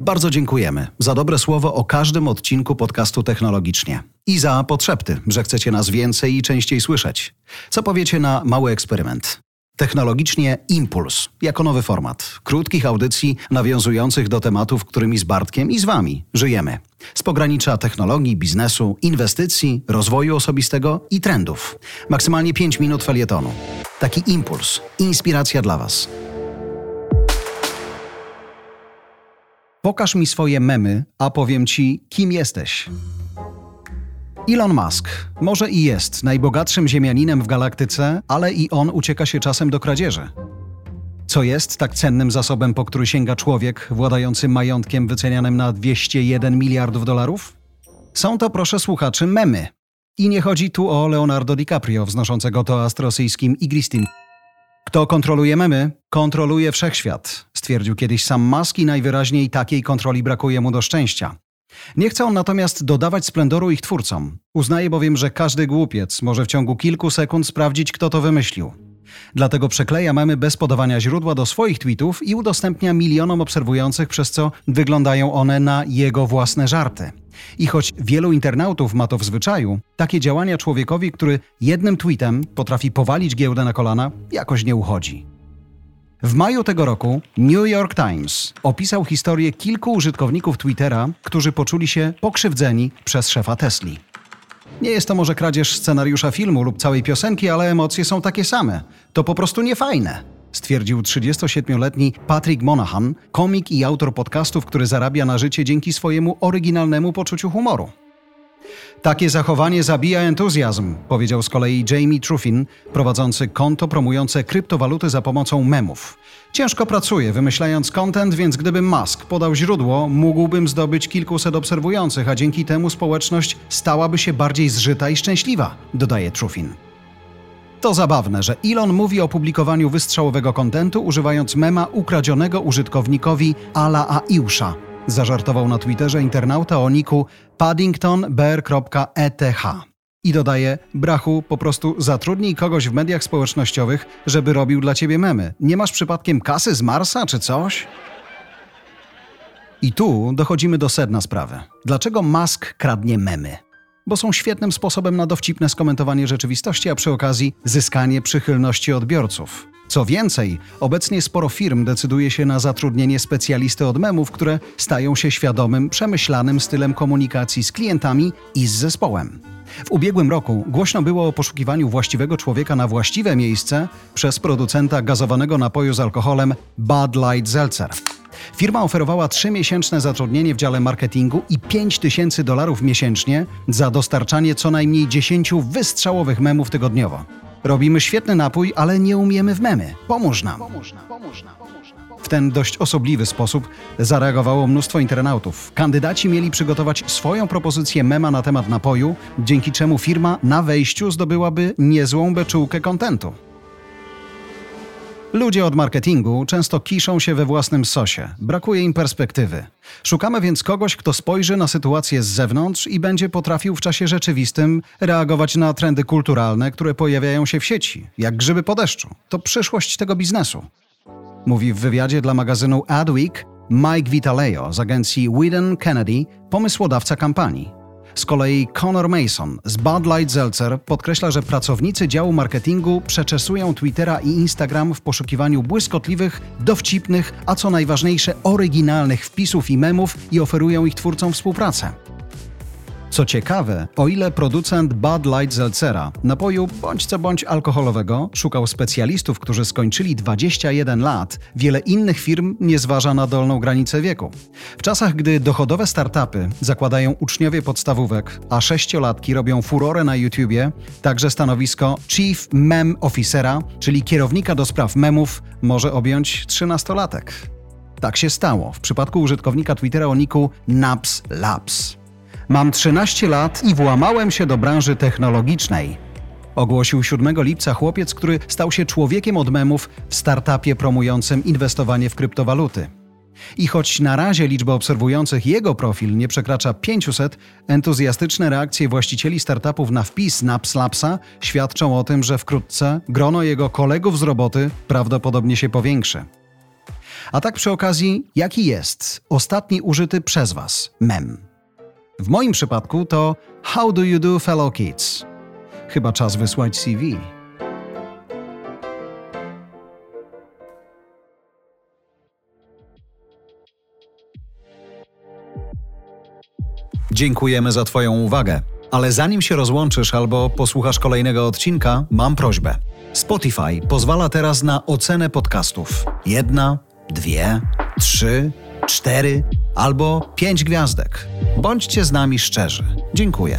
Bardzo dziękujemy za dobre słowo o każdym odcinku podcastu Technologicznie i za podszepty, że chcecie nas więcej i częściej słyszeć. Co powiecie na mały eksperyment? Technologicznie Impuls, jako nowy format krótkich audycji nawiązujących do tematów, którymi z Bartkiem i z Wami żyjemy. Z pogranicza technologii, biznesu, inwestycji, rozwoju osobistego i trendów. Maksymalnie 5 minut felietonu. Taki impuls, inspiracja dla Was. Pokaż mi swoje memy, a powiem Ci, kim jesteś. Elon Musk może i jest najbogatszym ziemianinem w galaktyce, ale i on ucieka się czasem do kradzieży. Co jest tak cennym zasobem, po który sięga człowiek władający majątkiem wycenianym na 201 miliardów dolarów? Są to, proszę słuchaczy, memy. I nie chodzi tu o Leonardo DiCaprio, wznoszącego toast rosyjskim Igristim. Kto kontroluje memy, kontroluje wszechświat, stwierdził kiedyś sam Musk i najwyraźniej takiej kontroli brakuje mu do szczęścia. Nie chce on natomiast dodawać splendoru ich twórcom. Uznaje bowiem, że każdy głupiec może w ciągu kilku sekund sprawdzić, kto to wymyślił. Dlatego przekleja memy bez podawania źródła do swoich tweetów i udostępnia milionom obserwujących, przez co wyglądają one na jego własne żarty. I choć wielu internautów ma to w zwyczaju, takie działania człowiekowi, który jednym tweetem potrafi powalić giełdę na kolana, jakoś nie uchodzi. W maju tego roku New York Times opisał historię kilku użytkowników Twittera, którzy poczuli się pokrzywdzeni przez szefa Tesli. Nie jest to może kradzież scenariusza filmu lub całej piosenki, ale emocje są takie same. To po prostu niefajne, stwierdził 37-letni Patrick Monahan, komik i autor podcastów, który zarabia na życie dzięki swojemu oryginalnemu poczuciu humoru. Takie zachowanie zabija entuzjazm, powiedział z kolei Jamie Truffin, prowadzący konto promujące kryptowaluty za pomocą memów. Ciężko pracuję, wymyślając content, więc gdybym Musk podał źródło, mógłbym zdobyć kilkuset obserwujących, a dzięki temu społeczność stałaby się bardziej zżyta i szczęśliwa, dodaje Truffin. To zabawne, że Elon mówi o publikowaniu wystrzałowego kontentu używając mema ukradzionego użytkownikowi Ala Aiusza, Zażartował na Twitterze internauta o niku paddingtonbear.eth. I dodaje, brachu, po prostu zatrudnij kogoś w mediach społecznościowych, żeby robił dla ciebie memy. Nie masz przypadkiem kasy z Marsa czy coś? I tu dochodzimy do sedna sprawy. Dlaczego Musk kradnie memy? Bo są świetnym sposobem na dowcipne skomentowanie rzeczywistości, a przy okazji zyskanie przychylności odbiorców. Co więcej, obecnie sporo firm decyduje się na zatrudnienie specjalisty od memów, które stają się świadomym, przemyślanym stylem komunikacji z klientami i z zespołem. W ubiegłym roku głośno było o poszukiwaniu właściwego człowieka na właściwe miejsce przez producenta gazowanego napoju z alkoholem Bud Light Seltzer. Firma oferowała 3-miesięczne zatrudnienie w dziale marketingu i 5 tysięcy dolarów miesięcznie za dostarczanie co najmniej 10 wystrzałowych memów tygodniowo. Robimy świetny napój, ale nie umiemy w memy. Pomóż nam. W ten dość osobliwy sposób zareagowało mnóstwo internautów. Kandydaci mieli przygotować swoją propozycję mema na temat napoju, dzięki czemu firma na wejściu zdobyłaby niezłą beczułkę kontentu. Ludzie od marketingu często kiszą się we własnym sosie, brakuje im perspektywy. Szukamy więc kogoś, kto spojrzy na sytuację z zewnątrz i będzie potrafił w czasie rzeczywistym reagować na trendy kulturalne, które pojawiają się w sieci, jak grzyby po deszczu. To przyszłość tego biznesu. Mówi w wywiadzie dla magazynu Adweek Mike Vitaleo z agencji Whedon Kennedy, pomysłodawca kampanii. Z kolei Conor Mason z Bud Light Seltzer podkreśla, że pracownicy działu marketingu przeczesują Twittera i Instagram w poszukiwaniu błyskotliwych, dowcipnych, a co najważniejsze oryginalnych wpisów i memów i oferują ich twórcom współpracę. Co ciekawe, o ile producent Bud Light Seltzera, napoju bądź co bądź alkoholowego, szukał specjalistów, którzy skończyli 21 lat, wiele innych firm nie zważa na dolną granicę wieku. W czasach, gdy dochodowe startupy zakładają uczniowie podstawówek, a sześciolatki robią furorę na YouTubie, także stanowisko Chief Mem Officera, czyli kierownika do spraw memów, może objąć trzynastolatek. Tak się stało w przypadku użytkownika Twittera o niku Naps Labs. Mam 13 lat i włamałem się do branży technologicznej. Ogłosił 7 lipca chłopiec, który stał się człowiekiem od memów w startupie promującym inwestowanie w kryptowaluty. I choć na razie liczba obserwujących jego profil nie przekracza 500, entuzjastyczne reakcje właścicieli startupów na wpis na Pslapsa świadczą o tym, że wkrótce grono jego kolegów z roboty prawdopodobnie się powiększy. A tak przy okazji, jaki jest ostatni użyty przez Was mem? W moim przypadku to How do you do fellow kids? Chyba czas wysłać CV. Dziękujemy za Twoją uwagę. Ale zanim się rozłączysz albo posłuchasz kolejnego odcinka, mam prośbę. Spotify pozwala teraz na ocenę podcastów. Jedna, dwie, trzy, cztery albo pięć gwiazdek. Bądźcie z nami szczerzy. Dziękuję.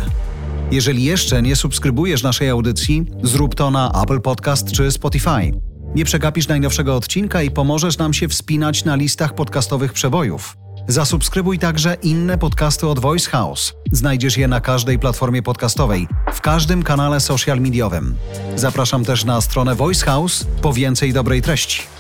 Jeżeli jeszcze nie subskrybujesz naszej audycji, zrób to na Apple Podcast czy Spotify. Nie przegapisz najnowszego odcinka i pomożesz nam się wspinać na listach podcastowych przebojów. Zasubskrybuj także inne podcasty od Voice House. Znajdziesz je na każdej platformie podcastowej, w każdym kanale social mediowym. Zapraszam też na stronę Voice House po więcej dobrej treści.